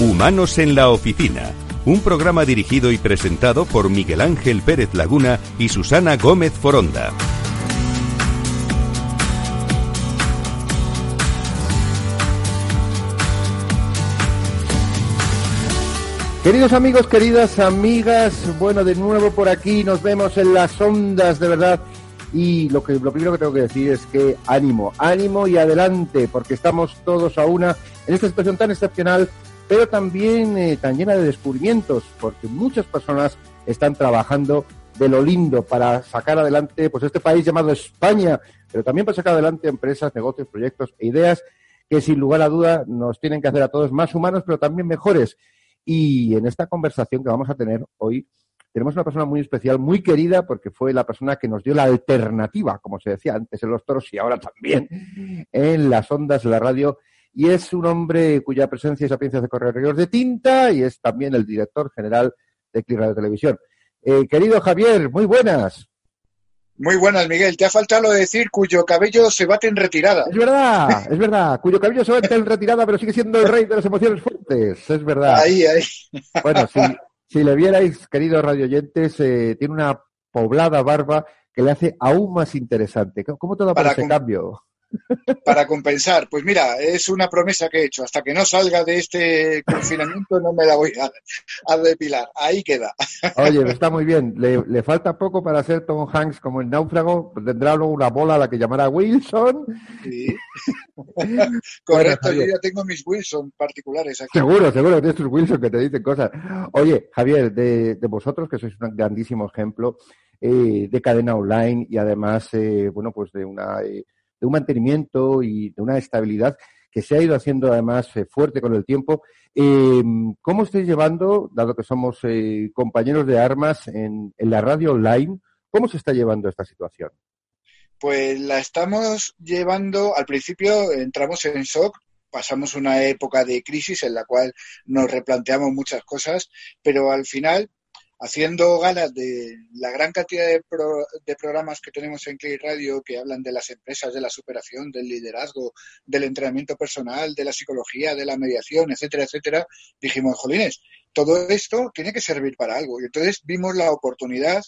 Humanos en la oficina. Un programa dirigido y presentado por Miguel Ángel Pérez Laguna y Susana Gómez Foronda. Queridos amigos, queridas amigas, bueno, de nuevo por aquí nos vemos en las ondas, de verdad. Y lo que lo primero que tengo que decir es que ánimo, ánimo y adelante, porque estamos todos a una en esta situación tan excepcional, pero también eh, tan llena de descubrimientos, porque muchas personas están trabajando de lo lindo para sacar adelante pues este país llamado España, pero también para sacar adelante empresas, negocios, proyectos e ideas que sin lugar a duda nos tienen que hacer a todos más humanos, pero también mejores. Y en esta conversación que vamos a tener hoy, tenemos una persona muy especial, muy querida, porque fue la persona que nos dio la alternativa, como se decía antes en los toros y ahora también en las ondas de la radio. Y es un hombre cuya presencia y sapiencia de correr de tinta y es también el director general de Click Radio Televisión. Eh, querido Javier, muy buenas. Muy buenas, Miguel. Te ha faltado decir cuyo cabello se bate en retirada. Es verdad, es verdad. Cuyo cabello se bate en retirada, pero sigue siendo el rey de las emociones fuertes. Es verdad. Ahí, ahí. Bueno, si, si le vierais, queridos radioyentes, eh, tiene una poblada barba que le hace aún más interesante. ¿Cómo te da para ese cambio? Para compensar. Pues mira, es una promesa que he hecho. Hasta que no salga de este confinamiento no me la voy a, depilar. Ahí queda. Oye, está muy bien. Le, falta poco para ser Tom Hanks como el náufrago. Tendrá luego una bola a la que llamará Wilson. Sí. Correcto, yo ya tengo mis Wilson particulares aquí. Seguro, seguro que tienes tus Wilson que te dicen cosas. Oye, Javier, de, vosotros, que sois un grandísimo ejemplo eh, de cadena online y además, eh, bueno, pues de una... Eh, de un mantenimiento y de una estabilidad que se ha ido haciendo además eh, fuerte con el tiempo. Eh, ¿Cómo estáis llevando, dado que somos eh, compañeros de armas en, la radio online, cómo se está llevando esta situación? Pues la estamos llevando, al principio entramos en shock, pasamos una época de crisis en la cual nos replanteamos muchas cosas, pero al final haciendo galas de la gran cantidad de, de, programas que tenemos en Clay Radio que hablan de las empresas, de la superación, del liderazgo, del entrenamiento personal, de la psicología, de la mediación, etcétera, etcétera, dijimos, jolines, todo esto tiene que servir para algo. Y entonces vimos la oportunidad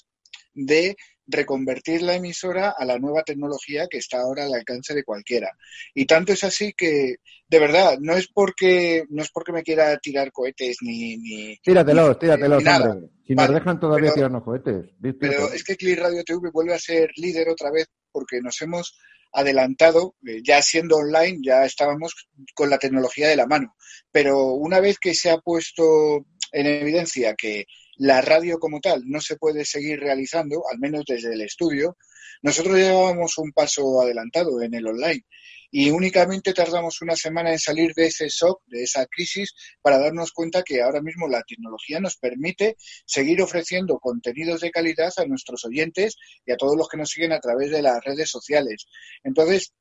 de reconvertir la emisora a la nueva tecnología que está ahora al alcance de cualquiera. Y tanto es así que, de verdad, no es porque no es porque me quiera tirar cohetes ni... ni tíratelos, tíratelos, hombre. Si nos dejan todavía tirarnos cohetes. Pero es que Click Radio TV vuelve a ser líder otra vez porque nos hemos adelantado, eh, ya siendo online, ya estábamos con la tecnología de la mano. Pero una vez que se ha puesto en evidencia que la radio como tal no se puede seguir realizando, al menos desde el estudio, nosotros llevábamos un paso adelantado en el online y únicamente tardamos una semana en salir de ese shock, de esa crisis, para darnos cuenta que ahora mismo la tecnología nos permite seguir ofreciendo contenidos de calidad a nuestros oyentes y a todos los que nos siguen a través de las redes sociales. Entonces,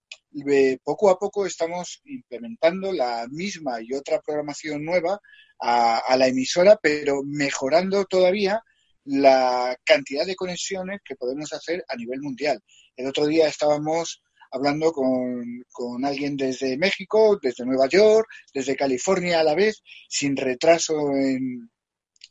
poco a poco estamos implementando la misma y otra programación nueva a, la emisora, pero mejorando todavía la cantidad de conexiones que podemos hacer a nivel mundial. El otro día estábamos hablando con, con, alguien desde México, desde Nueva York, desde California a la vez, sin retraso en,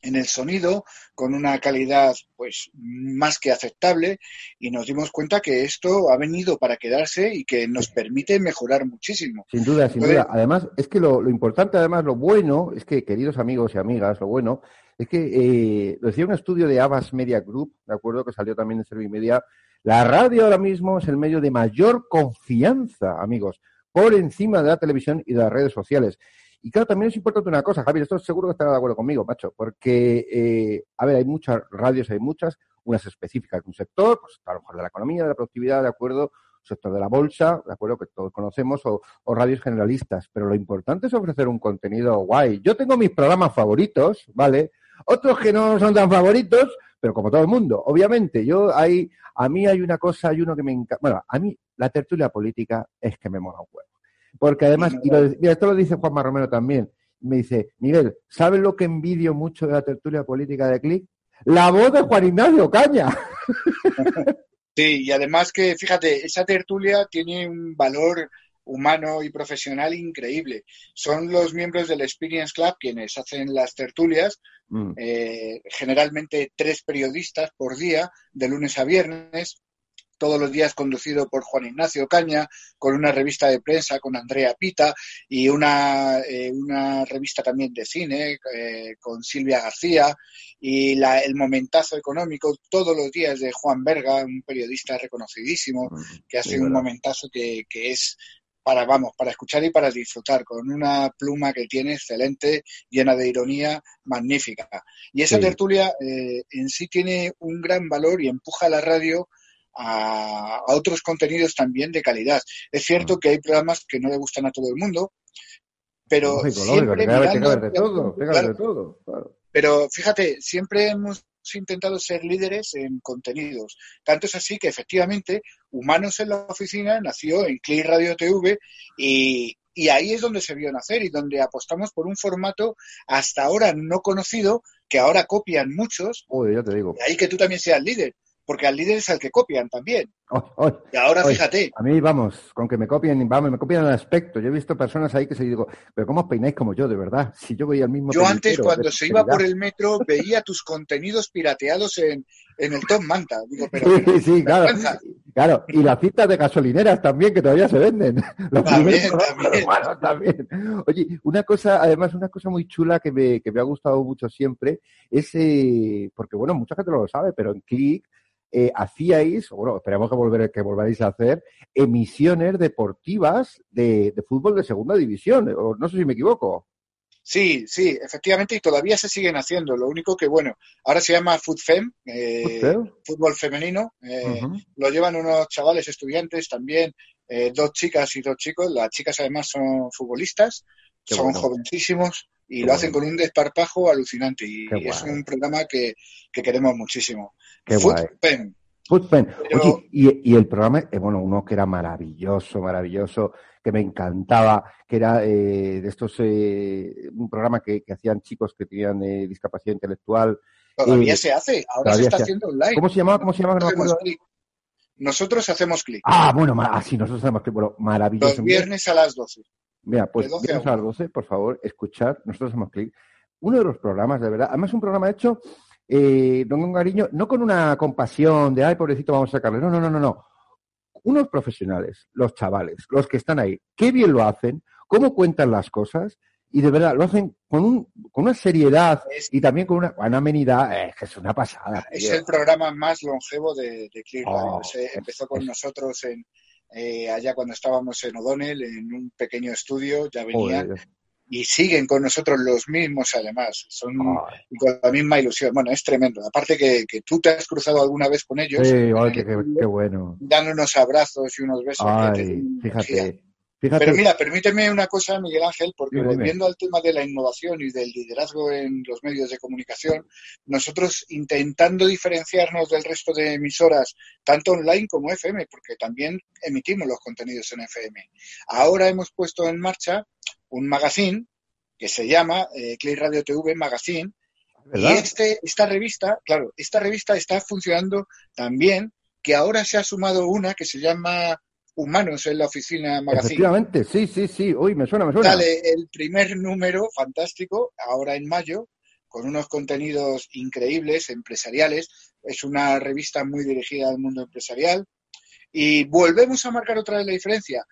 en el sonido con una calidad pues más que aceptable y nos dimos cuenta que esto ha venido para quedarse y que nos permite mejorar muchísimo. Sin duda, sin duda. Además, es que lo, importante, además, lo bueno, es que, queridos amigos y amigas, lo bueno, es que eh, lo decía un estudio de Abbas Media Group, de acuerdo, que salió también en Media, la radio ahora mismo es el medio de mayor confianza, amigos, por encima de la televisión y de las redes sociales. Y claro, también es importante una cosa, Javier, esto seguro que estará de acuerdo conmigo, macho, porque, eh, a ver, hay muchas radios, hay muchas, unas específicas de un sector, pues a lo mejor de la economía, de la productividad, de acuerdo, sector de la bolsa, de acuerdo, que todos conocemos, o, o, radios generalistas. Pero lo importante es ofrecer un contenido guay. Yo tengo mis programas favoritos, ¿vale? Otros que no son tan favoritos, pero como todo el mundo, obviamente. Yo hay, a mí hay una cosa, hay uno que me encanta. Bueno, a mí la tertulia política es que me mola un huevo. Porque además, y mira, esto lo dice Juanma Romero también, me dice, Miguel, ¿sabes lo que envidio mucho de la tertulia política de Click? La voz de Juan Ignacio Caña. Sí, y además que, fíjate, esa tertulia tiene un valor humano y profesional increíble. Son los miembros del Experience Club quienes hacen las tertulias, mm. eh, generalmente tres periodistas por día, de lunes a viernes, todos los días conducido por Juan Ignacio Caña, con una revista de prensa con Andrea Pita y una, eh, una revista también de cine eh, con Silvia García y la, el momentazo económico todos los días de Juan Berga, un periodista reconocidísimo que hace un momentazo que, que es para, vamos, para escuchar y para disfrutar, con una pluma que tiene excelente, llena de ironía, magnífica. Y esa tertulia eh, en sí tiene un gran valor y empuja a la radio a, otros contenidos también de calidad. Es cierto mm. que hay programas que no le gustan a todo el mundo, pero siempre Pero fíjate, siempre hemos intentado ser líderes en contenidos. Tanto es así que efectivamente Humanos en la Oficina nació en Click Radio TV y, y ahí es donde se vio nacer y donde apostamos por un formato hasta ahora no conocido que ahora copian muchos. Uy, ya te digo. Y ahí que tú también seas líder porque al líder es al que copian también. y ahora fíjate. A mí, vamos, con que me copien, vamos, me copian el aspecto. Yo he visto personas ahí que se digo, pero ¿cómo os peináis como yo, de verdad? Si yo voy al mismo. Yo antes, cuando se iba por el metro, veía tus contenidos pirateados en, en el Tom Manta. Digo, pero, sí, sí, claro. Claro, y las citas de gasolineras también, que todavía se venden. también, también. también. Oye, una cosa, además, una cosa muy chula que me, que me ha gustado mucho siempre es, eh, porque bueno, mucha gente no lo sabe, pero en Click eh, hacíais, bueno, esperamos que, volver, que volváis a hacer, emisiones deportivas de, fútbol de segunda división. O, no sé si me equivoco. Sí, sí, efectivamente, y todavía se siguen haciendo. Lo único que, bueno, ahora se llama FootFem, eh, fútbol femenino. Eh, lo llevan unos chavales estudiantes también, eh, dos chicas y dos chicos. Las chicas además son futbolistas, son jovencísimos y lo hacen con un desparpajo alucinante. Y es un programa que, que queremos muchísimo. Qué guay. Footpen. Oye, y, el programa, eh, bueno, uno que era maravilloso, maravilloso, que me encantaba, que era eh, de estos, eh, un programa que, hacían chicos que tenían discapacidad intelectual. Todavía se hace, ahora se está haciendo online. ¿Cómo se llamaba? ¿Cómo se llama? nosotros hacemos clic. Ah, bueno, ah, sí, nosotros hacemos clic. Bueno, maravilloso. Los viernes a las 12. Mira, pues viernes a, las 12, por favor, escuchar, nosotros hacemos clic. Uno de los programas, de verdad, además un programa hecho eh, don Cariño, no con una compasión de, ay, pobrecito, vamos a sacarle. No, no, no, no, no. Unos profesionales, los chavales, los que están ahí, qué bien lo hacen, cómo cuentan las cosas y de verdad lo hacen con, un, con una seriedad y también con una, amenidad, que es una pasada. Es el programa más longevo de, de oh, empezó con nosotros en, eh, allá cuando estábamos en O'Donnell, en un pequeño estudio, ya venían y siguen con nosotros los mismos además, son con la misma ilusión. Bueno, es tremendo. Aparte que, que tú te has cruzado alguna vez con ellos. Sí, eh, qué, bueno. Dan unos abrazos y unos besos. fíjate, Pero mira, permíteme una cosa, Miguel Ángel, porque volviendo al tema de la innovación y del liderazgo en los medios de comunicación, nosotros intentando diferenciarnos del resto de emisoras, tanto online como FM, porque también emitimos los contenidos en FM. Ahora hemos puesto en marcha un magazine que se llama eh, Clay Radio TV Magazine. Y este, esta revista, claro, esta revista está funcionando también, que ahora se ha sumado una que se llama Humanos en la Oficina Magazine. Efectivamente, sí, sí, sí. Uy, me suena, me suena. Sale el primer número, fantástico, ahora en mayo, con unos contenidos increíbles, empresariales. Es una revista muy dirigida al mundo empresarial. Y volvemos a marcar otra vez la diferencia.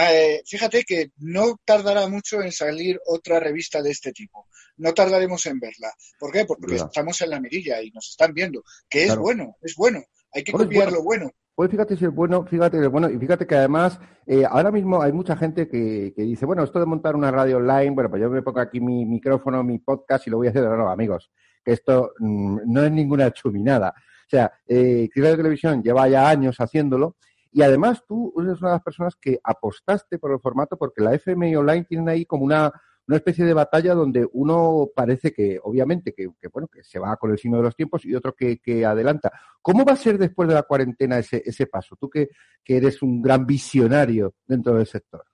Eh, fíjate que no tardará mucho en salir otra revista de este tipo. No tardaremos en verla. ¿Por qué? Porque estamos en la mirilla y nos están viendo. Que es bueno, es bueno. Hay que copiar lo bueno. Pues fíjate si es bueno, fíjate bueno, y fíjate que además eh, ahora mismo hay mucha gente que, dice, bueno, esto de montar una radio online, bueno, pues yo me pongo aquí mi micrófono, mi podcast y lo voy a hacer. No, amigos, que esto mm, no es ninguna chuminada. O sea, eh, de Televisión lleva ya años haciéndolo Y además tú eres una de las personas que apostaste por el formato porque la FM Online tiene ahí como una, una especie de batalla donde uno parece que, obviamente, que, bueno, que se va con el signo de los tiempos y otro que, que adelanta. ¿Cómo va a ser después de la cuarentena ese, ese paso? Tú que, que eres un gran visionario dentro del sector.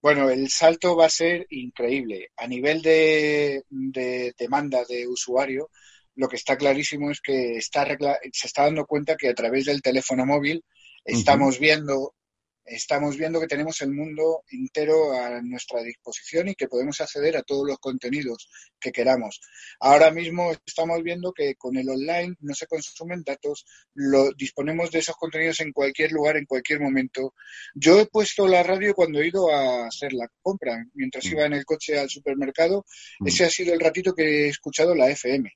Bueno, el salto va a ser increíble. A nivel de, de demanda de usuario, lo que está clarísimo es que está se está dando cuenta que a través del teléfono móvil estamos viendo estamos viendo que tenemos el mundo entero a nuestra disposición y que podemos acceder a todos los contenidos que queramos. Ahora mismo estamos viendo que con el online no se consumen datos, lo, disponemos de esos contenidos en cualquier lugar, en cualquier momento. Yo he puesto la radio cuando he ido a hacer la compra, mientras mm. iba en el coche al supermercado, mm. ese ha sido el ratito que he escuchado la FM.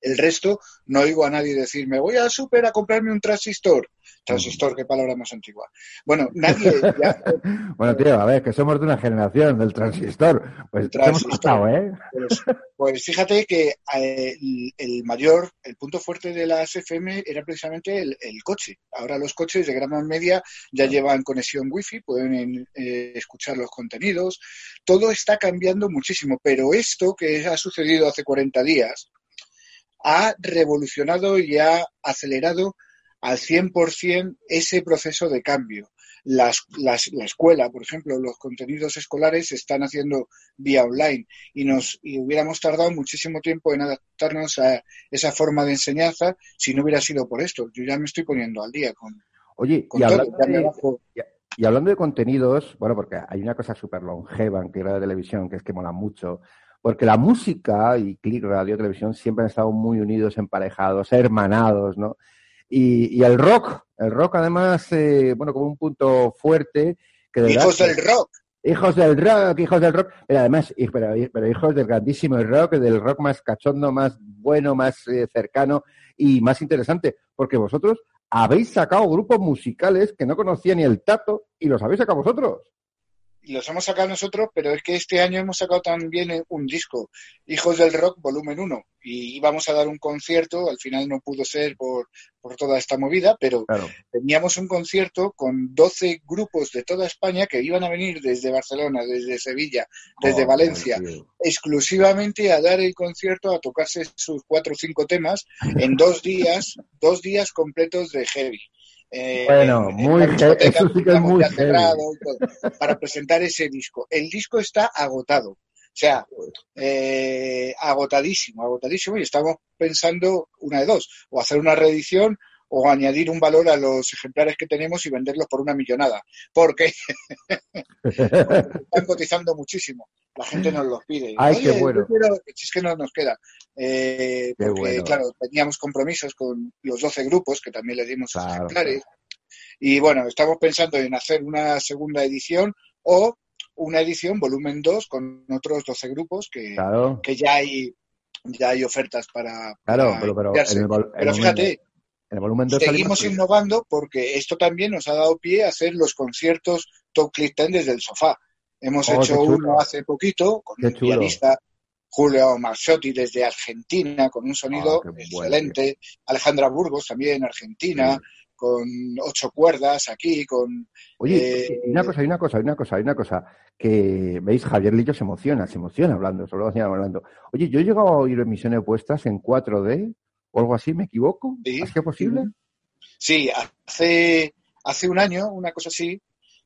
El resto, no oigo a nadie decir, me voy al súper a comprarme un transistor. Transistor, qué palabra más antigua. Bueno, nadie. bueno, tío, a ver, que somos de una generación del transistor. Pues transistor. ¿eh? Pues, pues, fíjate que eh, el, mayor, el punto fuerte de las FM era precisamente el, coche. Ahora los coches de gran media ya llevan conexión wifi, pueden eh, escuchar los contenidos. Todo está cambiando muchísimo, pero esto que ha sucedido hace 40 días, ha revolucionado y ha acelerado al 100% ese proceso de cambio. Las, las, la escuela, por ejemplo, los contenidos escolares se están haciendo vía online y nos y hubiéramos tardado muchísimo tiempo en adaptarnos a esa forma de enseñanza si no hubiera sido por esto. Yo ya me estoy poniendo al día con, Oye, y, hablando de, y, hablando de, contenidos, bueno, porque hay una cosa súper longeva en que de televisión que es que mola mucho, porque la música y Click Radio Televisión siempre han estado muy unidos, emparejados, hermanados, ¿no? Y, el rock, el rock además, eh, bueno, como un punto fuerte. Que hijos del rock. Hijos del rock, hijos del rock, pero además, pero, hijos del grandísimo rock, del rock más cachondo, más bueno, más eh, cercano y más interesante, porque vosotros habéis sacado grupos musicales que no conocía ni el Tato y los habéis sacado vosotros los hemos sacado nosotros, pero es que este año hemos sacado también un disco, Hijos del Rock Volumen 1, y íbamos a dar un concierto, al final no pudo ser por, por toda esta movida, pero teníamos un concierto con 12 grupos de toda España que iban a venir desde Barcelona, desde Sevilla, desde Valencia, exclusivamente a dar el concierto, a tocarse sus cuatro o cinco temas en dos días, dos días completos de heavy. Eh, bueno, muy, eso sí que es muy para presentar ese disco. El disco está agotado, o sea, eh, agotadísimo, agotadísimo y estamos pensando una de dos, o hacer una reedición o añadir un valor a los ejemplares que tenemos y venderlos por una millonada, porque, están cotizando muchísimo. La gente nos los pide. Ay, qué bueno. es que no nos queda. Eh, porque, claro, teníamos compromisos con los 12 grupos, que también le dimos ejemplares. Y bueno, estamos pensando en hacer una segunda edición o una edición volumen 2 con otros 12 grupos que, que ya hay ya hay ofertas para. Claro, pero, pero, fíjate, Seguimos innovando porque esto también nos ha dado pie a hacer los conciertos Top Click Ten desde el sofá. Hemos oh, hecho uno hace poquito con el pianista Julio Marciotti desde Argentina, con un sonido ah, excelente. Alejandra Burgos también, Argentina, con ocho cuerdas aquí, con... Oye, eh, una cosa, hay una cosa, hay una cosa, hay una cosa, que, veis, Javier Lillo se emociona, se emociona hablando, solo hablando. Oye, yo he llegado a oír emisiones vuestras en 4D o algo así, ¿me equivoco? ¿Es que posible? Sí, hace, hace un año, una cosa así,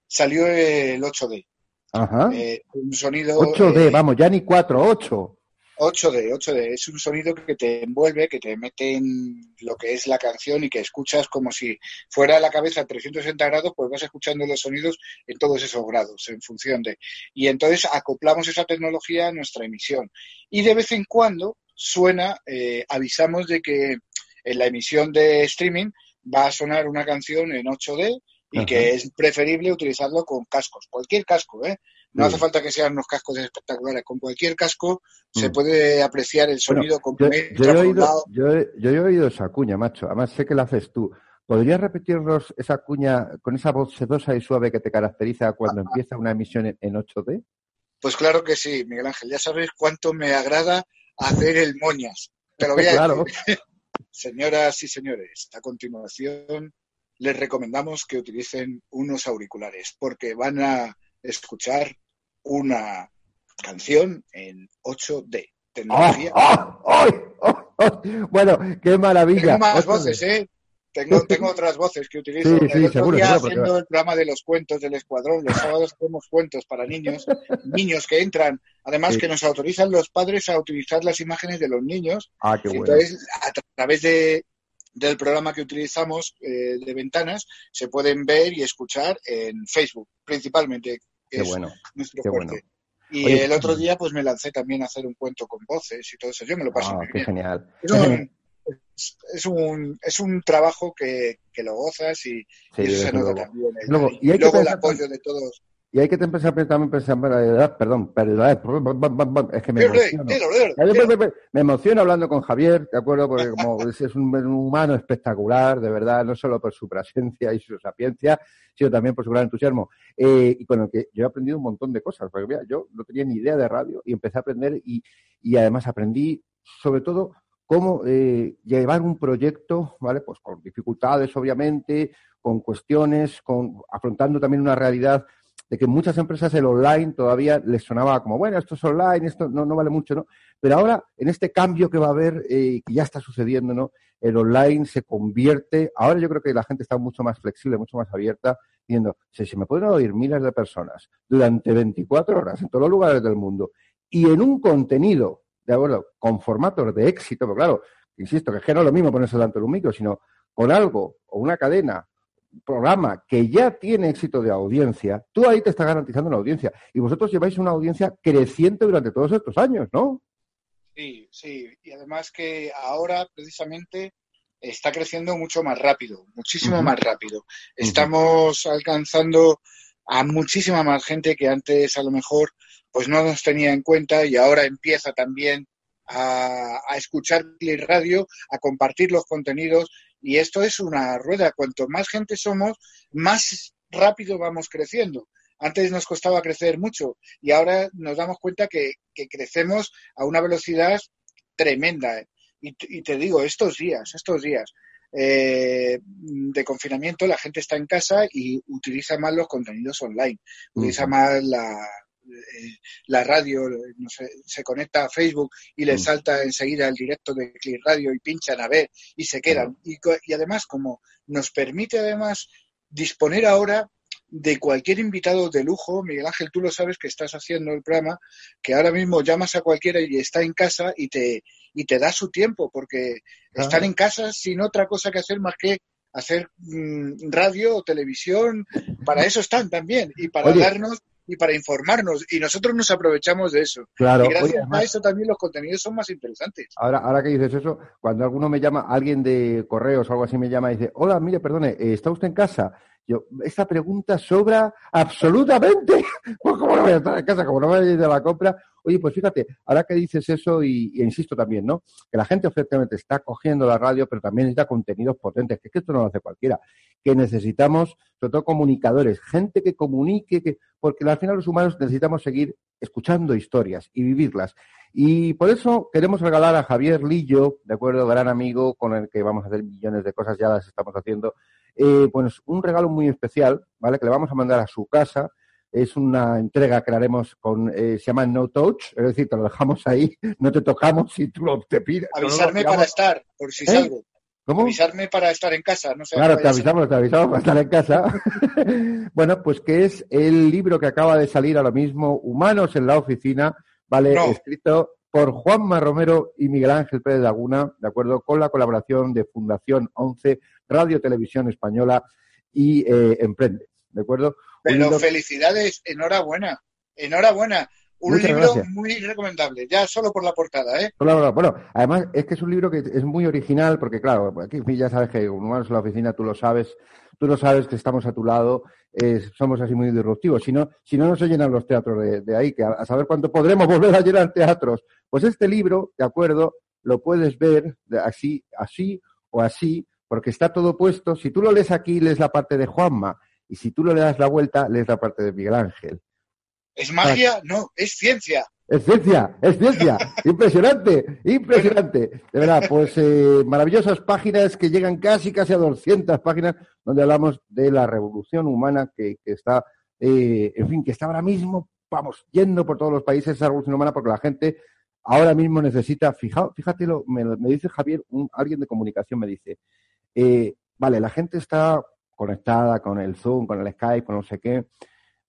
salió el 8D. Ajá. Eh, un sonido. 8D, eh, vamos, ya ni 4, 8. 8D, 8D. Es un sonido que te envuelve, que te mete en lo que es la canción y que escuchas como si fuera la cabeza a 360 grados, pues vas escuchando los sonidos en todos esos grados, en función de. Y entonces acoplamos esa tecnología a nuestra emisión. Y de vez en cuando suena, eh, avisamos de que en la emisión de streaming va a sonar una canción en 8D y que es preferible utilizarlo con cascos, cualquier casco, ¿eh? No hace falta que sean unos cascos espectaculares, con cualquier casco se mm. puede apreciar el sonido completo. Yo, he oído, yo, he oído esa cuña, macho, además sé que la haces tú. ¿Podrías repetirnos esa cuña con esa voz sedosa y suave que te caracteriza cuando empieza una emisión en 8D? Pues claro que sí, Miguel Ángel. Ya sabes cuánto me agrada hacer el moñas. Te lo voy a decir. Señoras y señores, a continuación les recomendamos que utilicen unos auriculares porque van a escuchar una canción en 8D. Tecnología. bueno, qué maravilla. Tengo más voces, ¿eh? Tengo, tengo otras voces que utilizo. Sí, sí, el otro seguro, día seguro, haciendo el programa de los cuentos del escuadrón, los sábados hacemos cuentos para niños, niños que entran, además Sí. que nos autorizan los padres a utilizar las imágenes de los niños Ah, qué bueno. entonces, a tra- través de, del programa que utilizamos eh, de ventanas, se pueden ver y escuchar en Facebook, principalmente, que Qué es bueno. nuestro qué fuerte. bueno. Y Oye, el otro día, pues me lancé también a hacer un cuento con voces y todo eso. Yo me lo paso muy qué bien. genial. Es, es un, es un trabajo que, que lo gozas y, Sí, y eso se nota luego. también. el Luego, y hay que luego el pensar apoyo de todos. Y hay que empezar también pensar, perdón, perdón, es que me emociono. Me- emociono hablando con Javier, ¿de acuerdo? Porque como es, un humano espectacular, de verdad, no solo por su presencia y su sapiencia, sino también por su gran entusiasmo. Eh, y con el que yo he aprendido un montón de cosas, porque mira, yo no tenía ni idea de radio y empecé a aprender y, y además aprendí sobre todo cómo eh, llevar un proyecto, ¿vale? Pues con dificultades, obviamente, con cuestiones, con afrontando también una realidad de que muchas empresas el online todavía les sonaba como, bueno, esto es online, esto no, no vale mucho, ¿no? Pero ahora, en este cambio que va a haber, eh, que ya está sucediendo, ¿no? El online se convierte, ahora yo creo que la gente está mucho más flexible, mucho más abierta, diciendo, si se me pueden oír miles de personas durante 24 horas en todos los lugares del mundo y en un contenido, de acuerdo, con formatos de éxito, pero claro, insisto, que es que no es lo mismo ponerse delante de un micro, sino con algo o una cadena un programa que ya tiene éxito de audiencia, tú ahí te estás garantizando una audiencia. Y vosotros lleváis una audiencia creciente durante todos estos años, ¿no? Sí, sí. Y además que ahora precisamente está creciendo mucho más rápido, muchísimo más rápido. Estamos alcanzando a muchísima más gente que antes a lo mejor pues no nos tenía en cuenta y ahora empieza también a, a escuchar Click Radio, a compartir los contenidos y esto es una rueda. Cuanto más gente somos, más rápido vamos creciendo. Antes nos costaba crecer mucho y ahora nos damos cuenta que, que crecemos a una velocidad tremenda. Y, te digo, estos días, estos días eh, de confinamiento, la gente está en casa y utiliza más los contenidos online, utiliza más la, eh, la radio, no sé, se conecta a Facebook y le Mm. salta enseguida el directo de Click Radio y pinchan a ver y se quedan. Y, y además, como nos permite además disponer ahora de cualquier invitado de lujo, Miguel Ángel, tú lo sabes que estás haciendo el programa, que ahora mismo llamas a cualquiera y está en casa y te, y te da su tiempo, porque Claro. están en casa sin otra cosa que hacer más que hacer mm, radio o televisión, para eso están también, y para Oye. darnos y para informarnos, y nosotros nos aprovechamos de eso. Claro. y gracias Oye, a eso también los contenidos son más interesantes. ahora, ahora que dices eso, cuando alguno me llama, alguien de correos o algo así me llama y dice, hola, mire, perdone, eh, ¿está usted en casa? Yo, esta pregunta sobra absolutamente. Pues cómo no voy a estar en casa, como no voy a ir de la compra. Oye, pues fíjate, ahora que dices eso, y, insisto también, ¿no? Que la gente efectivamente está cogiendo la radio, pero también necesita contenidos potentes, que es que esto no lo hace cualquiera. Que necesitamos, sobre todo, comunicadores, gente que comunique, que, porque al final los humanos necesitamos seguir escuchando historias y vivirlas. Y por eso queremos regalar a Javier Lillo, de acuerdo, gran amigo con el que vamos a hacer millones de cosas, ya las estamos haciendo, eh, pues un regalo muy especial, ¿vale? Que le vamos a mandar a su casa. Es una entrega que haremos con, eh, se llama No Touch, es decir, te lo dejamos ahí, no te tocamos si tú lo te pides. Avisarme para estar, por si ¿Eh? salgo. ¿Cómo? Avisarme para estar en casa, no sé. Claro, te avisamos, te avisamos para estar en casa. bueno, pues que es el libro que acaba de salir ahora mismo, Humanos en la Oficina, ¿vale? No. Escrito por Juanma Romero y Miguel Ángel Pérez Laguna, ¿de acuerdo? Con la colaboración de Fundación 11, Radio Televisión Española y eh, Emprende, ¿de acuerdo? Pero felicidades, enhorabuena, enhorabuena. Un Muchas libro gracias. muy recomendable, ya solo por la portada, ¿eh? Bueno, además es que es un libro que es muy original porque, claro, aquí ya sabes que humanos en la oficina, tú lo sabes, tú lo sabes que estamos a tu lado, eh, somos así muy disruptivos. Si no, si no, no se llenan los teatros de, de ahí, que a, a saber cuánto podremos volver a llenar teatros. Pues este libro, de acuerdo, lo puedes ver de así, así o así, porque está todo puesto. Si tú lo lees aquí, lees la parte de Juanma, y si tú le das la vuelta, lees la parte de Miguel Ángel. ¿Es magia? No, es ciencia. Es ciencia, es ciencia. Impresionante, impresionante. De verdad, pues eh, maravillosas páginas que llegan casi, casi a 200 páginas donde hablamos de la revolución humana que, está, eh, en fin, que está ahora mismo, vamos, yendo por todos los países esa revolución humana porque la gente ahora mismo necesita, fíjate, fíjatelo, me, me dice Javier, un, alguien de comunicación me dice, eh, vale, la gente está conectada con el Zoom, con el Skype, con no sé qué,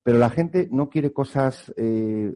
pero la gente no quiere cosas eh,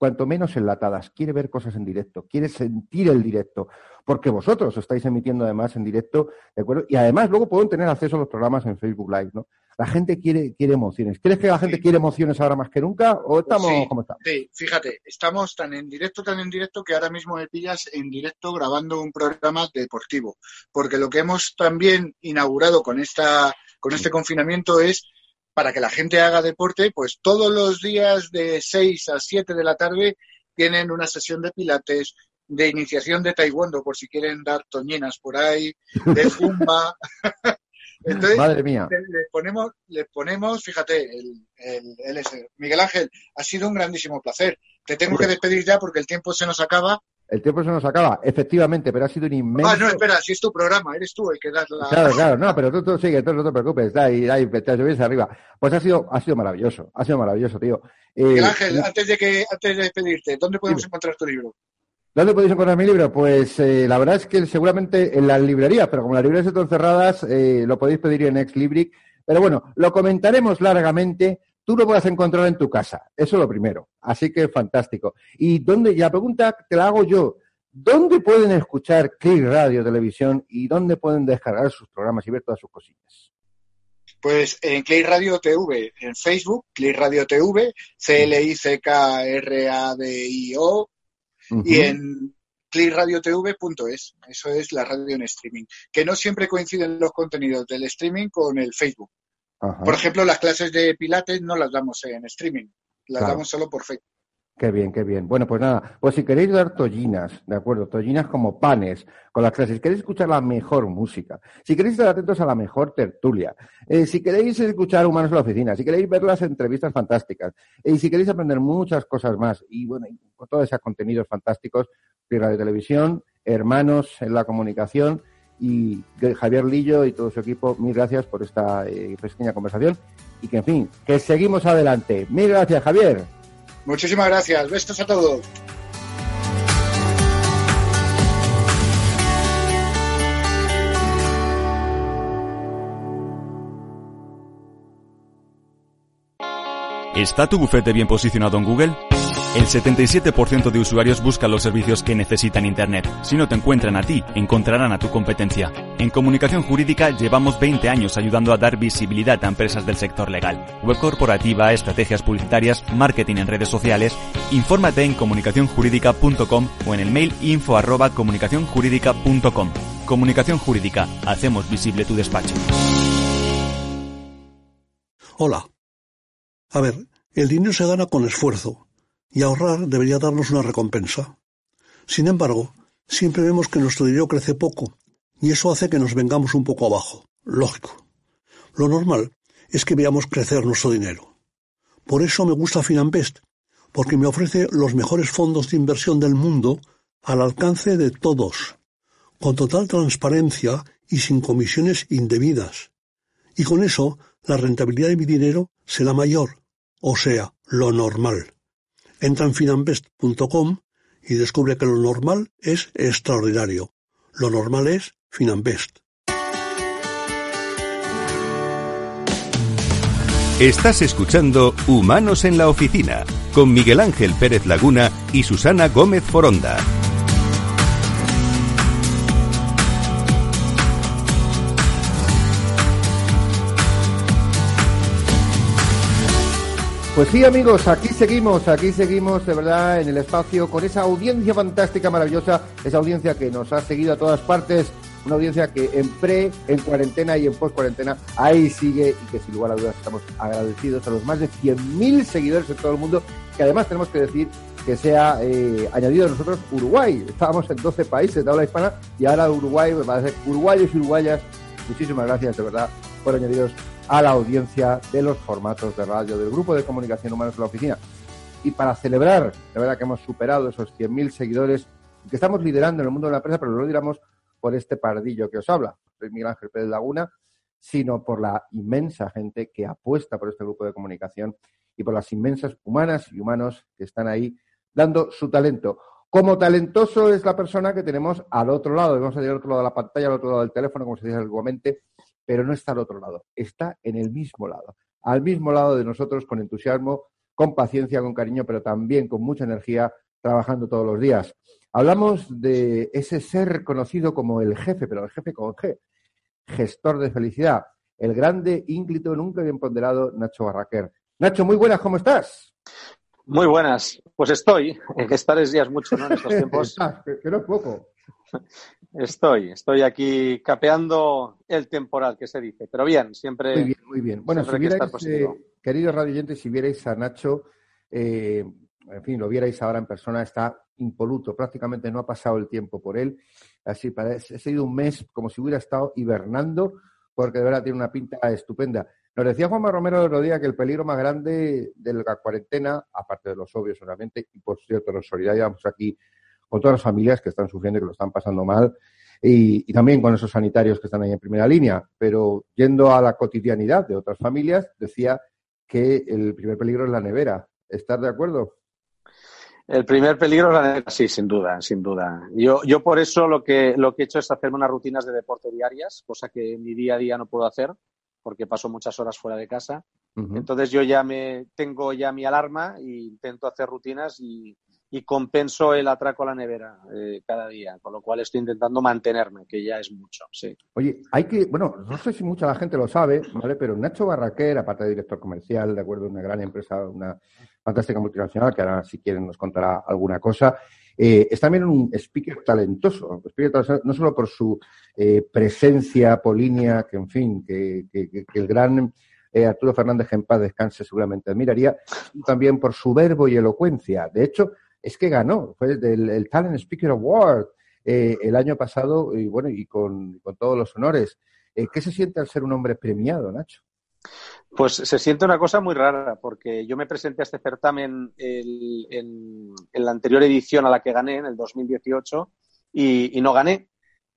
cuanto menos enlatadas, quiere ver cosas en directo, quiere sentir el directo, porque vosotros estáis emitiendo además en directo, ¿de acuerdo? Y además luego pueden tener acceso a los programas en Facebook Live, ¿no? La gente quiere, quiere emociones. ¿Crees que la gente quiere emociones ahora más que nunca o estamos como estamos? Sí, fíjate, estamos tan en directo, tan en directo que ahora mismo me pillas en directo grabando un programa deportivo, porque lo que hemos también inaugurado con esta con este confinamiento es para que la gente haga deporte, pues todos los días de 6 a 7 de la tarde tienen una sesión de pilates, de iniciación de taekwondo, por si quieren dar toñinas por ahí, de zumba. Entonces, Madre mía. Le, ponemos, le ponemos, fíjate, el, el, Miguel Ángel, ha sido un grandísimo placer. Te tengo que despedir ya porque el tiempo se nos acaba. El tiempo se nos acaba, efectivamente, pero ha sido un inmenso. Ah, no, espera, si es tu programa, eres tú el que das la. Claro, claro, no, pero tú, tú sigue, entonces no te preocupes, da ahí, ahí, te subes arriba. Pues ha sido, ha sido maravilloso, ha sido maravilloso, tío. Eh, Ángel, antes de que, antes de despedirte, ¿dónde podemos encontrar tu libro? ¿Dónde podéis encontrar mi libro? Pues eh, la verdad es que seguramente en las librerías, pero como las librerías están cerradas, eh, lo podéis pedir en Exlibric. Pero bueno, lo comentaremos largamente. Tú lo puedes encontrar en tu casa. Eso es lo primero. Así que fantástico. Y dónde, la pregunta te la hago yo. ¿Dónde pueden escuchar Click Radio Televisión y dónde pueden descargar sus programas y ver todas sus cosillas? Pues en Click Radio TV, en Facebook, Click Radio TV, C-L-I-C-K-R-A-D-I-O, y en clickradiotv.es. Eso es la radio en streaming. Que no siempre coinciden los contenidos del streaming con el Facebook. Por ejemplo, las clases de Pilates no las damos en streaming, las damos solo por Facebook. Qué bien, qué bien. Bueno, pues nada, pues si queréis dar tollinas, ¿de acuerdo? Tollinas como panes con las clases, si queréis escuchar la mejor música, si queréis estar atentos a la mejor tertulia, eh, si queréis escuchar Humanos en la Oficina, si queréis ver las entrevistas fantásticas, y si queréis aprender muchas cosas más, y bueno, con todos esos contenidos fantásticos, Radio Televisión, hermanos en la comunicación, y Javier Lillo y todo su equipo, mil gracias por esta eh, pequeña conversación, y que en fin, que seguimos adelante. Mil gracias, Javier. Muchísimas gracias. Besos a todos. ¿Está tu bufete bien posicionado en Google? El 77% de usuarios buscan los servicios que necesitan Internet. Si no te encuentran a ti, encontrarán a tu competencia. En comunicación jurídica llevamos 20 años ayudando a dar visibilidad a empresas del sector legal. Web corporativa, estrategias publicitarias, marketing en redes sociales. Infórmate en comunicacionjurídica.com o en el mail info arroba comunicacionjurídica.com. Comunicación Jurídica. Hacemos visible tu despacho. Hola. A ver, el dinero se gana con esfuerzo y ahorrar debería darnos una recompensa. Sin embargo, siempre vemos que nuestro dinero crece poco, y eso hace que nos vengamos un poco abajo. Lógico. Lo normal es que veamos crecer nuestro dinero. Por eso me gusta Finanbest, porque me ofrece los mejores fondos de inversión del mundo al alcance de todos, con total transparencia y sin comisiones indebidas. Y con eso, la rentabilidad de mi dinero será mayor, o sea, lo normal. Entra en finambest.com y descubre que lo normal es extraordinario. Lo normal es Finambest. Estás escuchando Humanos en la Oficina con Miguel Ángel Pérez Laguna y Susana Gómez Foronda. Pues sí, amigos, aquí seguimos, aquí seguimos, de verdad, en el espacio, con esa audiencia fantástica, maravillosa, esa audiencia que nos ha seguido a todas partes, una audiencia que en pre, en cuarentena y en post cuarentena, ahí sigue y que sin lugar a dudas estamos agradecidos a los más de 100.000 seguidores en todo el mundo, que además tenemos que decir que se ha eh, añadido a nosotros Uruguay. Estábamos en 12 países de habla hispana y ahora Uruguay a ser uruguayos y uruguayas. Muchísimas gracias, de verdad, por añadiros a la audiencia de los formatos de radio del Grupo de Comunicación Humanos de la Oficina. y para celebrar, la verdad que hemos superado esos 100.000 seguidores que estamos liderando en el mundo de la empresa, pero no lo lideramos por este pardillo que os habla, soy Miguel Ángel Pérez Laguna, sino por la inmensa gente que apuesta por este grupo de comunicación y por las inmensas humanas y humanos que están ahí dando su talento. Como talentoso es la persona que tenemos al otro lado, vamos a ir al otro lado de la pantalla, al otro lado del teléfono, como se dice antiguamente, pero no está al otro lado, está en el mismo lado, al mismo lado de nosotros con entusiasmo, con paciencia, con cariño, pero también con mucha energía, trabajando todos los días. Hablamos de ese ser conocido como el jefe, pero el jefe con G, gestor de felicidad, el grande, ínclito, nunca bien ponderado Nacho Barraquer. Nacho, muy buenas, ¿cómo estás? Muy buenas. Pues estoy. Estar es días mucho, ¿no? En estos tiempos. que, no es poco. Estoy, estoy aquí capeando el temporal, que se dice. Pero bien, siempre. Muy bien, muy bien. Bueno, si vierais, eh, queridos radioyentes, si vierais a Nacho, eh, en fin, lo vierais ahora en persona, está impoluto, prácticamente no ha pasado el tiempo por él. Así parece, ha sido un mes como si hubiera estado hibernando, porque de verdad tiene una pinta estupenda. Nos decía Juanma Romero el otro día que el peligro más grande de la cuarentena, aparte de los obvios solamente, y por cierto, nos solidarizamos aquí con todas las familias que están sufriendo y que lo están pasando mal, y, también con esos sanitarios que están ahí en primera línea. Pero yendo a la cotidianidad de otras familias, decía que el primer peligro es la nevera. ¿Estás de acuerdo? El primer peligro es la nevera, sí, sin duda, sin duda. Yo, yo por eso lo que, lo que he hecho es hacerme unas rutinas de deporte diarias, cosa que en mi día a día no puedo hacer porque paso muchas horas fuera de casa. Entonces yo ya me tengo ya mi alarma e intento hacer rutinas y, compenso el atraco a la nevera eh, cada día, con lo cual estoy intentando mantenerme, que ya es mucho, sí. Oye, hay que, bueno, no sé si mucha la gente lo sabe, ¿vale? Pero Nacho Barraquer, aparte de director comercial, de acuerdo, una gran empresa, una fantástica multinacional, que ahora si quieren nos contará alguna cosa, eh, es también un speaker talentoso, no solo por su eh, presencia polínea, que en fin, que, el gran eh, Arturo Fernández en paz descanse seguramente admiraría, también por su verbo y elocuencia. De hecho, es que ganó, fue del el Talent Speaker Award el año pasado y bueno, y con, con todos los honores. ¿Qué se siente al ser un hombre premiado, Nacho? Pues se siente una cosa muy rara, porque yo me presenté a este certamen en, la anterior edición a la que gané, en el 2018, y, y no gané.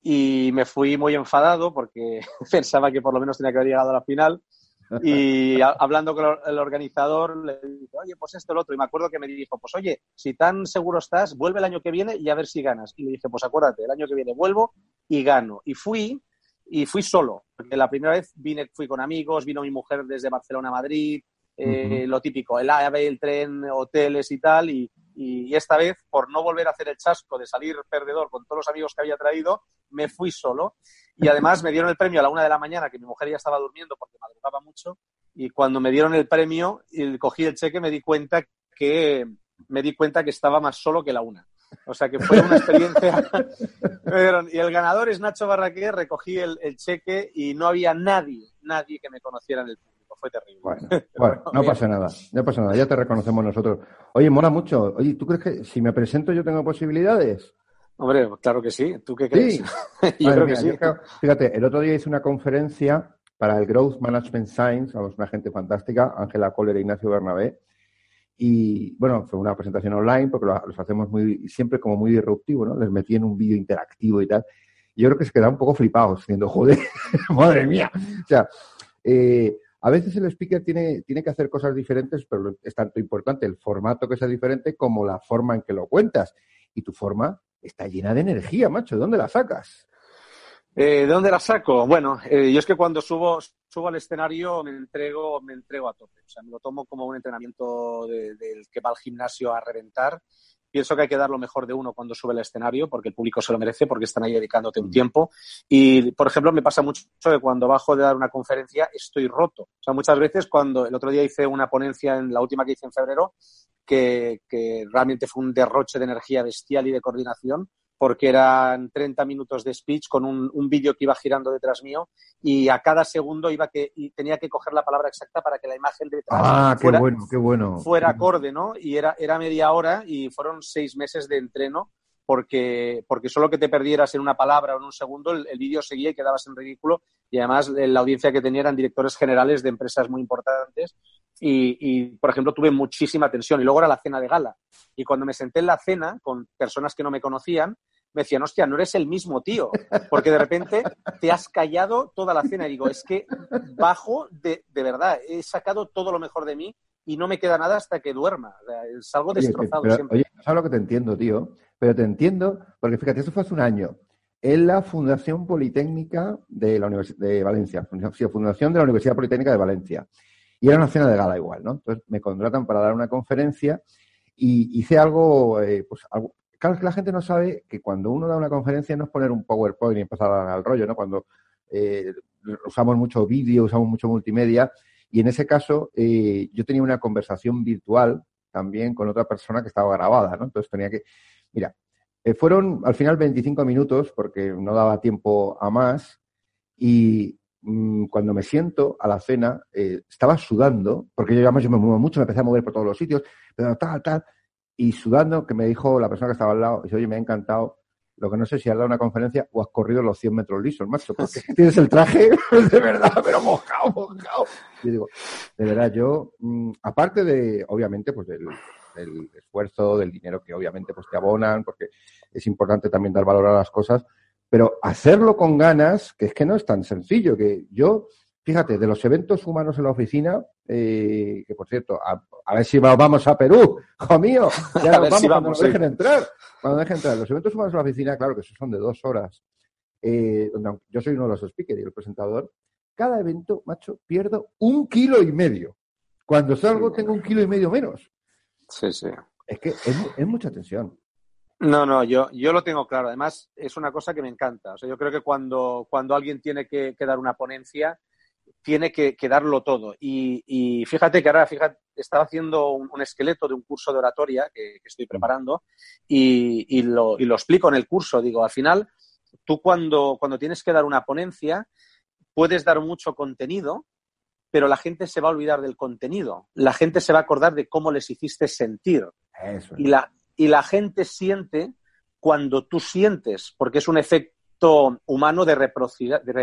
Y me fui muy enfadado porque pensaba que por lo menos tenía que haber llegado a la final. Y hablando con el organizador, le dije, oye, pues esto, el otro. Y me acuerdo que me dijo, pues oye, si tan seguro estás, vuelve el año que viene y a ver si ganas. Y le dije, pues acuérdate, el año que viene vuelvo y gano. Y fui y fui solo, porque la primera vez vine, fui con amigos, vino mi mujer desde Barcelona a Madrid, eh, lo típico, el AVE, el tren, hoteles y tal, y, y, esta vez, por no volver a hacer el chasco de salir perdedor con todos los amigos que había traído, me fui solo. Y además me dieron el premio a la una de la mañana, que mi mujer ya estaba durmiendo porque madrugaba mucho, y cuando me dieron el premio y cogí el cheque me di cuenta que me di cuenta que estaba más solo que la una. O sea que fue una experiencia. y el ganador es Nacho Barraqué, recogí el, cheque y no había nadie, nadie que me conociera en el público. Fue terrible. Bueno, no pasa nada, no pasa nada, ya te reconocemos nosotros. Oye, mola mucho. Oye, ¿tú crees que si me presento yo tengo posibilidades? Hombre, claro que sí. ¿Tú qué crees? yo creo que sí. fíjate, el otro día hice una conferencia para el Growth Management Science, vamos, una gente fantástica, Ángela Coller e Ignacio Bernabé, y bueno, fue una presentación online porque los hacemos muy, siempre como muy disruptivo, ¿no? Les metí en un vídeo interactivo y tal. Y yo creo que se quedaron un poco flipados, diciendo, joder, madre mía. O sea, eh, a veces el speaker tiene, tiene que hacer cosas diferentes, pero es tanto importante el formato que sea diferente como la forma en que lo cuentas. Y tu forma está llena de energía, macho. ¿De dónde la sacas? Eh, ¿De dónde la saco? Bueno, eh, yo es que cuando subo, subo al escenario me entrego, me entrego a tope. O sea, me lo tomo como un entrenamiento del que va al gimnasio a reventar. Pienso que hay que dar lo mejor de uno cuando sube al escenario, porque el público se lo merece, porque están ahí dedicándote un mm. tiempo. Y, por ejemplo, me pasa mucho que cuando bajo de dar una conferencia estoy roto. O sea, muchas veces cuando el otro día hice una ponencia en la última que hice en febrero, que, que realmente fue un derroche de energía bestial y de coordinación, porque eran 30 minutos de speech con un, vídeo que iba girando detrás mío y a cada segundo iba que y tenía que coger la palabra exacta para que la imagen detrás ah, fuera, bueno, qué bueno. fuera acorde, ¿no? Y era, era media hora y fueron seis meses de entreno porque, porque solo que te perdieras en una palabra o en un segundo, el, vídeo seguía y quedabas en ridículo. Y además, la audiencia que tenía eran directores generales de empresas muy importantes. y, por ejemplo, tuve muchísima tensión. Y luego era la cena de gala. Y cuando me senté en la cena con personas que no me conocían, me decían, hostia, no eres el mismo tío, porque de repente te has callado toda la cena. Y digo, es que bajo de, de verdad, he sacado todo lo mejor de mí y no me queda nada hasta que duerma. salgo destrozado siempre. Oye, no sabes lo que te entiendo, tío, pero te entiendo, porque fíjate, eso fue hace un año. En la Fundación Politécnica de la Universidad de Valencia, Fundación de la Universidad Politécnica de Valencia. Y era una cena de gala igual, ¿no? Entonces me contratan para dar una conferencia y hice algo, eh, pues algo, claro, es que la gente no sabe que cuando uno da una conferencia no es poner un PowerPoint y empezar al rollo, ¿no? Cuando eh, usamos mucho vídeo, usamos mucho multimedia y en ese caso eh, yo tenía una conversación virtual también con otra persona que estaba grabada, ¿no? Entonces tenía que, mira, fueron al final 25 minutos porque no daba tiempo a más y Mm, cuando me siento a la cena, eh, estaba sudando, porque yo, digamos, yo me muevo mucho, me empecé a mover por todos los sitios, pero tal, tal, y sudando, que me dijo la persona que estaba al lado, dice, oye, me ha encantado, lo que no sé si has dado una conferencia o has corrido los 100 metros lisos, macho, porque tienes el traje de verdad, pero mojado, mojado. Yo digo, de verdad, yo, mm, aparte de, obviamente, pues del, del esfuerzo, del dinero que obviamente pues te abonan, porque es importante también dar valor a las cosas, pero hacerlo con ganas, que es que no es tan sencillo, que yo, fíjate, de los eventos humanos en la oficina, eh, que por cierto, a, ver si vamos a Perú, hijo mío, ya nos vamos, cuando nos dejen entrar, cuando dejen entrar. Los eventos humanos en la oficina, claro que son de dos horas, eh, donde yo soy uno de los speakers y el presentador, cada evento, macho, pierdo un kilo y medio. Cuando salgo tengo un kilo y medio menos. Sí, sí. Es que es mucha tensión. No, no, yo, yo lo tengo claro. Además, es una cosa que me encanta. O sea, yo creo que cuando, cuando alguien tiene que, dar una ponencia, tiene que, darlo todo. Y, fíjate que ahora, fíjate, estaba haciendo un, esqueleto de un curso de oratoria que, estoy preparando y, lo, y, lo, explico en el curso. Digo, al final, tú cuando, cuando tienes que dar una ponencia, puedes dar mucho contenido, pero la gente se va a olvidar del contenido. La gente se va a acordar de cómo les hiciste sentir. Eso y, la, y la gente siente cuando tú sientes, porque es un efecto humano de reproducir. De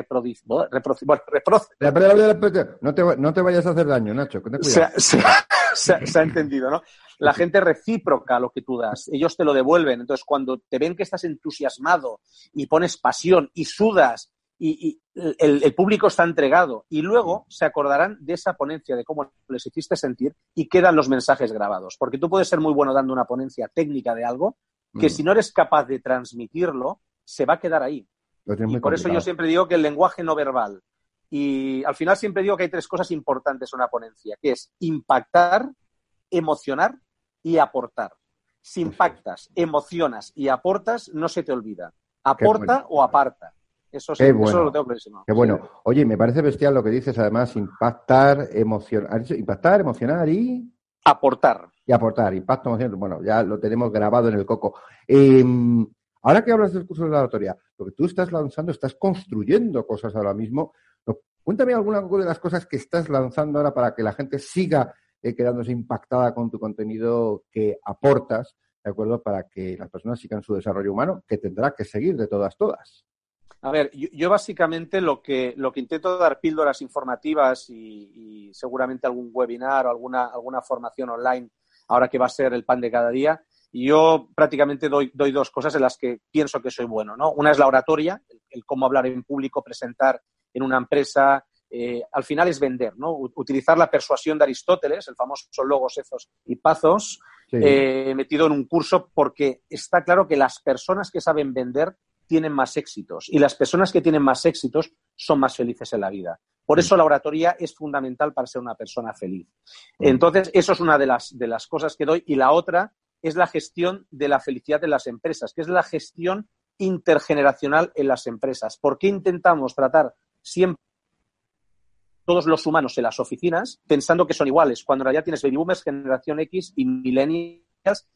no, te, no te vayas a hacer daño, Nacho. Se, ha entendido, ¿no? La gente recíproca lo que tú das, ellos te lo devuelven. Entonces, cuando te ven que estás entusiasmado y pones pasión y sudas y, el, público está entregado y luego se acordarán de esa ponencia, de cómo les hiciste sentir y quedan los mensajes grabados. Porque tú puedes ser muy bueno dando una ponencia técnica de algo que mm. si no eres capaz de transmitirlo, se va a quedar ahí. Y por eso yo siempre digo que el lenguaje no verbal. Y al final siempre digo que hay tres cosas importantes en una ponencia, que es impactar, emocionar y aportar. Si impactas, emocionas y aportas, no se te olvida. Aporta o aparta. Eso sí, eso lo tengo clarísimo. Qué bueno. Oye, me parece bestial lo que dices, además, impactar, emocionar, impactar, emocionar y... Aportar. Y aportar, impacto, emocionar. Bueno, ya lo tenemos grabado en el coco. Em, ahora que hablas del curso de la oratoria, lo que tú estás lanzando, estás construyendo cosas ahora mismo. Cuéntame alguna de las cosas que estás lanzando ahora para que la gente siga eh, quedándose impactada con tu contenido que aportas, ¿de acuerdo? Para que las personas sigan su desarrollo humano, que tendrá que seguir de todas, todas. A ver, yo, básicamente lo que, lo que intento dar píldoras informativas y, seguramente algún webinar o alguna, alguna formación online, ahora que va a ser el pan de cada día, yo prácticamente doy, doy dos cosas en las que pienso que soy bueno, ¿no? Una es la oratoria, el, cómo hablar en público, presentar en una empresa, eh, al final es vender, ¿no? Utilizar la persuasión de Aristóteles, el famoso logos, ethos y pazos, eh, metido en un curso porque está claro que las personas que saben vender tienen más éxitos y las personas que tienen más éxitos son más felices en la vida. Por eso la oratoria es fundamental para ser una persona feliz. Entonces, eso es una de las, de las cosas que doy. Y la otra es la gestión de la felicidad de las empresas, que es la gestión intergeneracional en las empresas. ¿Por qué intentamos tratar siempre todos los humanos en las oficinas pensando que son iguales, cuando en realidad tienes baby boomers, generación X y millennials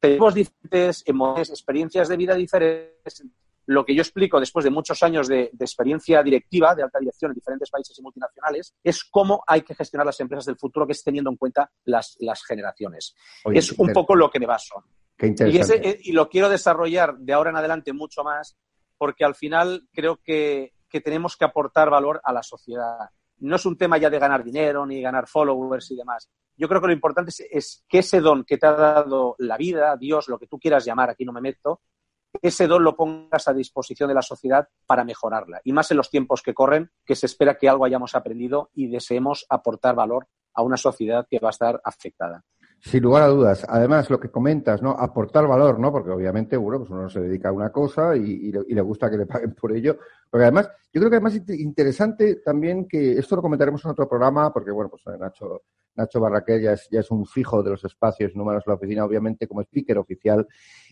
tenemos diferentes emociones, experiencias de vida diferentes. Lo que yo explico después de muchos años de, experiencia directiva, de alta dirección en diferentes países y multinacionales, es cómo hay que gestionar las empresas del futuro, que es teniendo en cuenta las, generaciones. es un poco lo que me baso. y, ese, y lo quiero desarrollar de ahora en adelante mucho más, porque al final creo que que tenemos que aportar valor a la sociedad. No es un tema ya de ganar dinero ni ganar followers y demás. Yo creo que lo importante es, que ese don que te ha dado la vida, Dios, lo que tú quieras llamar, aquí no me meto, ese don lo pongas a disposición de la sociedad para mejorarla. Y más en los tiempos que corren, que se espera que algo hayamos aprendido y deseemos aportar valor a una sociedad que va a estar afectada. Sin lugar a dudas. Además, lo que comentas, ¿no? Aportar valor, ¿no? Porque obviamente, bueno, pues uno se dedica a una cosa y, le, gusta que le paguen por ello. Porque además, yo creo que además es interesante también que esto lo comentaremos en otro programa, porque bueno, pues Nacho, Nacho Barraquer ya es, un fijo de los espacios números de la oficina, obviamente, como speaker oficial.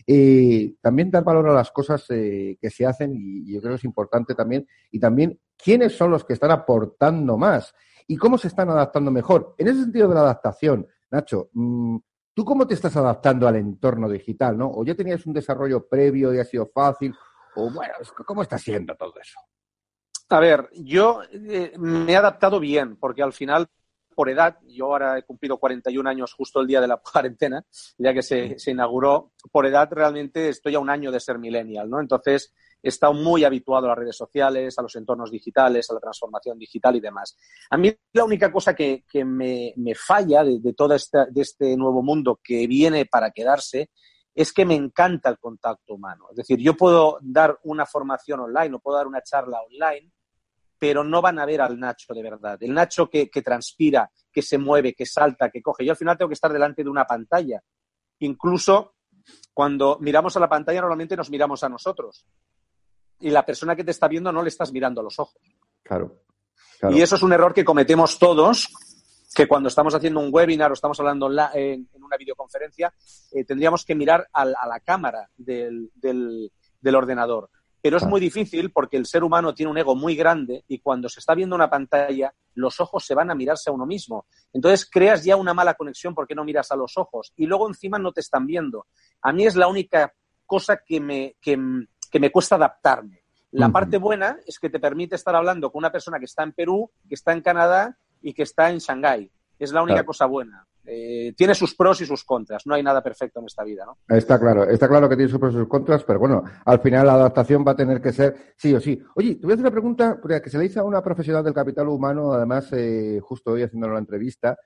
Eh, también dar valor a las cosas eh, que se hacen y, yo creo que es importante también. Y también quiénes son los que están aportando más y cómo se están adaptando mejor. En ese sentido de la adaptación, Nacho, mm, ¿tú cómo te estás adaptando al entorno digital, no? ¿O ya tenías un desarrollo previo y ha sido fácil? ¿O bueno, ¿cómo está siendo todo eso? A ver, yo eh, me he adaptado bien, porque al final, por edad, yo ahora he cumplido 41 años justo el día de la cuarentena, ya que se, se inauguró, por edad realmente estoy a un año de ser millennial, ¿no? Entonces, he estado muy habituado a las redes sociales, a los entornos digitales, a la transformación digital y demás. A mí la única cosa que, me, falla de, todo este, de este nuevo mundo que viene para quedarse es que me encanta el contacto humano. Es decir, yo puedo dar una formación online o puedo dar una charla online, pero no van a ver al Nacho de verdad. El Nacho que, que transpira, que se mueve, que salta, que coge. Yo al final tengo que estar delante de una pantalla. Incluso cuando miramos a la pantalla normalmente nos miramos a nosotros y la persona que te está viendo no le estás mirando a los ojos. Claro. Y eso es un error que cometemos todos, que cuando estamos haciendo un webinar o estamos hablando en, una videoconferencia, eh, tendríamos que mirar a, la cámara del, ordenador. Pero es muy difícil porque el ser humano tiene un ego muy grande y cuando se está viendo una pantalla, los ojos se van a mirarse a uno mismo. Entonces creas ya una mala conexión porque no miras a los ojos y luego encima no te están viendo. A mí es la única cosa que me, que, que me cuesta adaptarme. La parte buena es que te permite estar hablando con una persona que está en Perú, que está en Canadá y que está en Shanghái. Es la única cosa buena. Eh, tiene sus pros y sus contras. No hay nada perfecto en esta vida, ¿no? Está claro, está claro que tiene sus pros y sus contras, pero bueno, al final la adaptación va a tener que ser sí o sí. Oye, te voy a hacer una pregunta que se le hizo a una profesional del capital humano, además, eh, justo hoy haciendo la entrevista,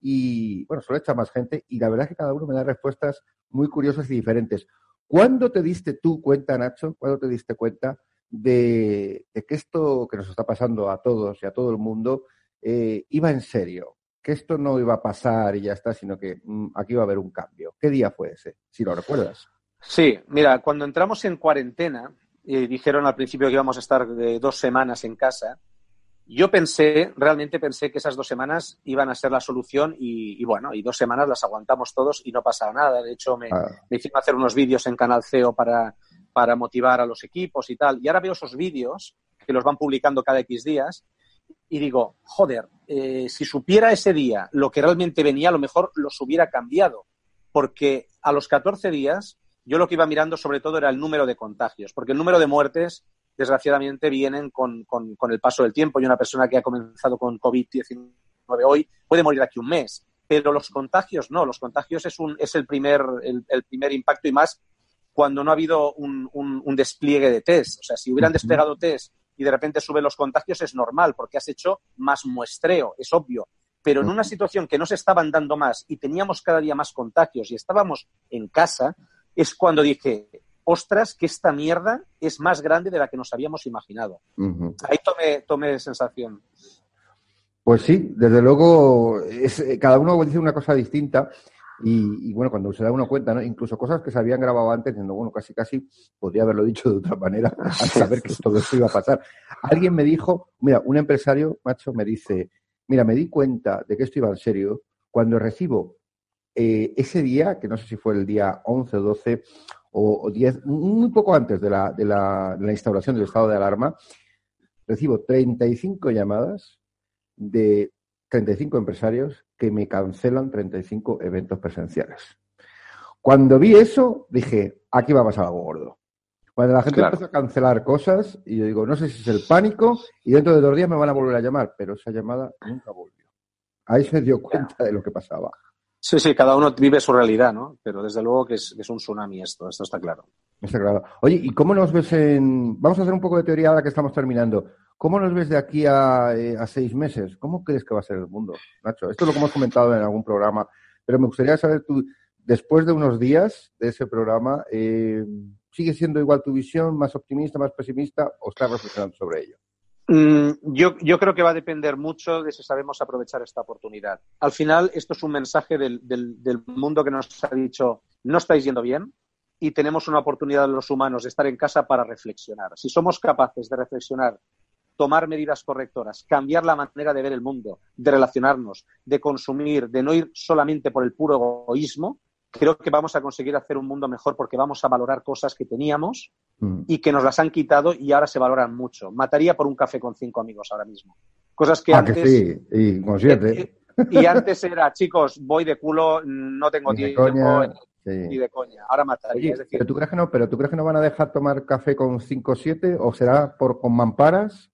y bueno, solo echa más gente, y la verdad es que cada uno me da respuestas muy curiosas y diferentes. ¿Cuándo te diste tú cuenta, Nacho? ¿Cuándo te diste cuenta de, que esto que nos está pasando a todos y a todo el mundo eh, iba en serio? Que esto no iba a pasar y ya está, sino que mm, aquí iba a haber un cambio. ¿Qué día fue ese? Si lo recuerdas. Sí, mira, cuando entramos en cuarentena, y dijeron al principio que íbamos a estar de dos semanas en casa, yo pensé, realmente pensé que esas dos semanas iban a ser la solución y, bueno, y dos semanas las aguantamos todos y no pasaba nada. De hecho, me, ah. me hicieron hacer unos vídeos en Canal CEO para, para motivar a los equipos y tal. Y ahora veo esos vídeos que los van publicando cada X días y digo, joder, eh, si supiera ese día lo que realmente venía, a lo mejor los hubiera cambiado. Porque a los 14 días yo lo que iba mirando sobre todo era el número de contagios, porque el número de muertes desgraciadamente vienen con, el paso del tiempo y una persona que ha comenzado con COVID-19 hoy puede morir aquí un mes. Pero los contagios no, los contagios es, un, es el, primer, el, primer impacto y más cuando no ha habido un, despliegue de test. O sea, si hubieran desplegado test y de repente suben los contagios es normal porque has hecho más muestreo, es obvio. Pero en una situación que no se estaban dando más y teníamos cada día más contagios y estábamos en casa, es cuando dije, ostras, que esta mierda es más grande de la que nos habíamos imaginado. Ahí tomé, tomé sensación. Pues sí, desde luego, es, cada uno dice una cosa distinta. Y, bueno, cuando se da uno cuenta, ¿no? incluso cosas que se habían grabado antes, diciendo, bueno, casi casi podría haberlo dicho de otra manera al saber que todo esto iba a pasar. Alguien me dijo, mira, un empresario, macho, me dice, mira, me di cuenta de que esto iba en serio cuando recibo eh, ese día, que no sé si fue el día 11 o 12, o, diez, muy poco antes de la, de, la, de la instauración del estado de alarma, recibo 35 llamadas de 35 empresarios que me cancelan 35 eventos presenciales. Cuando vi eso, dije, aquí va a pasar algo gordo. Cuando la gente empieza a cancelar cosas, y yo digo, no sé si es el pánico, y dentro de dos días me van a volver a llamar, pero esa llamada nunca volvió. Ahí se dio cuenta de lo que pasaba. Sí, sí, cada uno vive su realidad, ¿no? Pero desde luego que es, un tsunami esto, esto está claro. Está claro. Oye, ¿y cómo nos ves en... Vamos a hacer un poco de teoría ahora que estamos terminando. ¿Cómo nos ves de aquí a, eh, seis meses? ¿Cómo crees que va a ser el mundo, Nacho? Esto es lo que hemos comentado en algún programa, pero me gustaría saber tú, después de unos días de ese programa, eh, ¿sigue siendo igual tu visión, más optimista, más pesimista, o estás reflexionando sobre ello? Mm, yo, yo, creo que va a depender mucho de si sabemos aprovechar esta oportunidad. Al final, esto es un mensaje del, del, mundo que nos ha dicho, no estáis yendo bien y tenemos una oportunidad los humanos de estar en casa para reflexionar. Si somos capaces de reflexionar, tomar medidas correctoras, cambiar la manera de ver el mundo, de relacionarnos, de consumir, de no ir solamente por el puro egoísmo, creo que vamos a conseguir hacer un mundo mejor porque vamos a valorar cosas que teníamos mm. y que nos las han quitado y ahora se valoran mucho. Mataría por un café con cinco amigos ahora mismo. Cosas que ah, antes. sí, y con siete. Eh, eh, y antes era, chicos, voy de culo, no tengo tiempo. Y de coña. Ahora mataría. pero, ¿tú crees que no, ¿Pero tú crees que no van a dejar tomar café con 5 o 7? ¿O será por, con mamparas?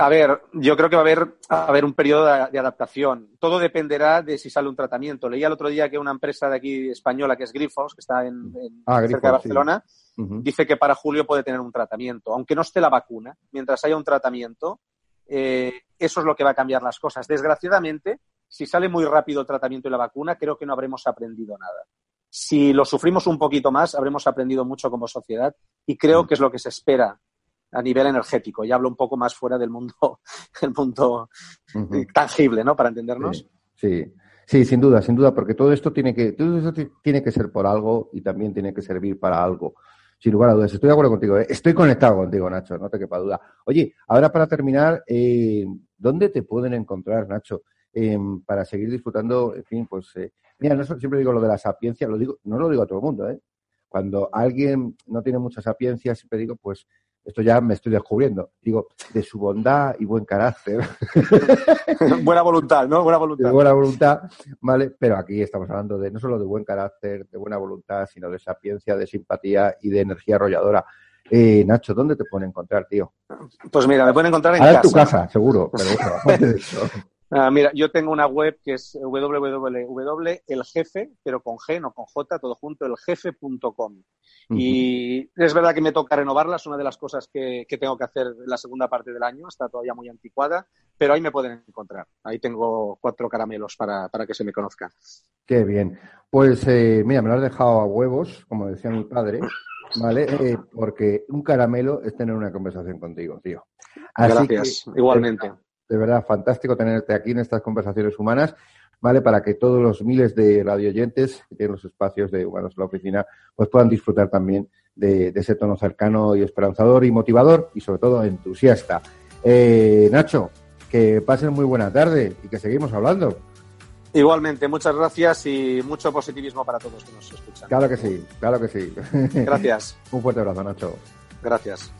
A ver, yo creo que va a haber, a haber un periodo de, adaptación. Todo dependerá de si sale un tratamiento. Leía el otro día que una empresa de aquí española, que es Grifos, que está en, ah, cerca de Barcelona, dice que para julio puede tener un tratamiento. Aunque no esté la vacuna, mientras haya un tratamiento, eh, eso es lo que va a cambiar las cosas. Desgraciadamente, si sale muy rápido el tratamiento y la vacuna, creo que no habremos aprendido nada. Si lo sufrimos un poquito más, habremos aprendido mucho como sociedad y creo que es lo que se espera a nivel energético. Y hablo un poco más fuera del mundo, el mundo tangible, ¿no? Para entendernos. Sí, sí, sin duda, sin duda, porque todo esto tiene que, todo esto tiene que ser por algo y también tiene que servir para algo. Sin lugar a dudas, estoy de acuerdo contigo. ¿eh? Estoy conectado contigo, Nacho, no te quepa duda. Oye, ahora para terminar, eh, ¿dónde te pueden encontrar, Nacho? Em, para seguir disfrutando, en fin, pues, eh, mira, no, siempre digo lo de la sapiencia, lo digo, no lo digo a todo el mundo, ¿eh? Cuando alguien no tiene mucha sapiencia, siempre digo, pues, esto ya me estoy descubriendo, digo, de su bondad y buen carácter. buena voluntad, ¿no? Buena voluntad. De buena voluntad, ¿vale? Pero aquí estamos hablando de no solo de buen carácter, de buena voluntad, sino de sapiencia, de simpatía y de energía arrolladora. Eh, Nacho, ¿dónde te pueden encontrar, tío? Pues mira, me pueden encontrar en casa. en tu casa, seguro. Pero Ah, mira, yo tengo una web que es www.eljefe, pero con G, no con J, todo junto, eljefe.com. Y es verdad que me toca renovarla, es una de las cosas que, tengo que hacer en la segunda parte del año, está todavía muy anticuada, pero ahí me pueden encontrar. Ahí tengo cuatro caramelos para, que se me conozca. Qué bien. Pues eh, mira, me lo has dejado a huevos, como decía mi padre, ¿vale? Eh, porque un caramelo es tener una conversación contigo, tío. Gracias, igualmente de verdad fantástico tenerte aquí en estas conversaciones humanas, ¿vale? Para que todos los miles de radioyentes que tienen los espacios de Humanos en la Oficina, pues puedan disfrutar también de, ese tono cercano y esperanzador y motivador y sobre todo entusiasta. Eh, Nacho, que pasen muy buena tarde y que seguimos hablando. Igualmente, muchas gracias y mucho positivismo para todos que nos escuchan. Claro que sí, claro que sí. Gracias. Un fuerte abrazo, Nacho. Gracias.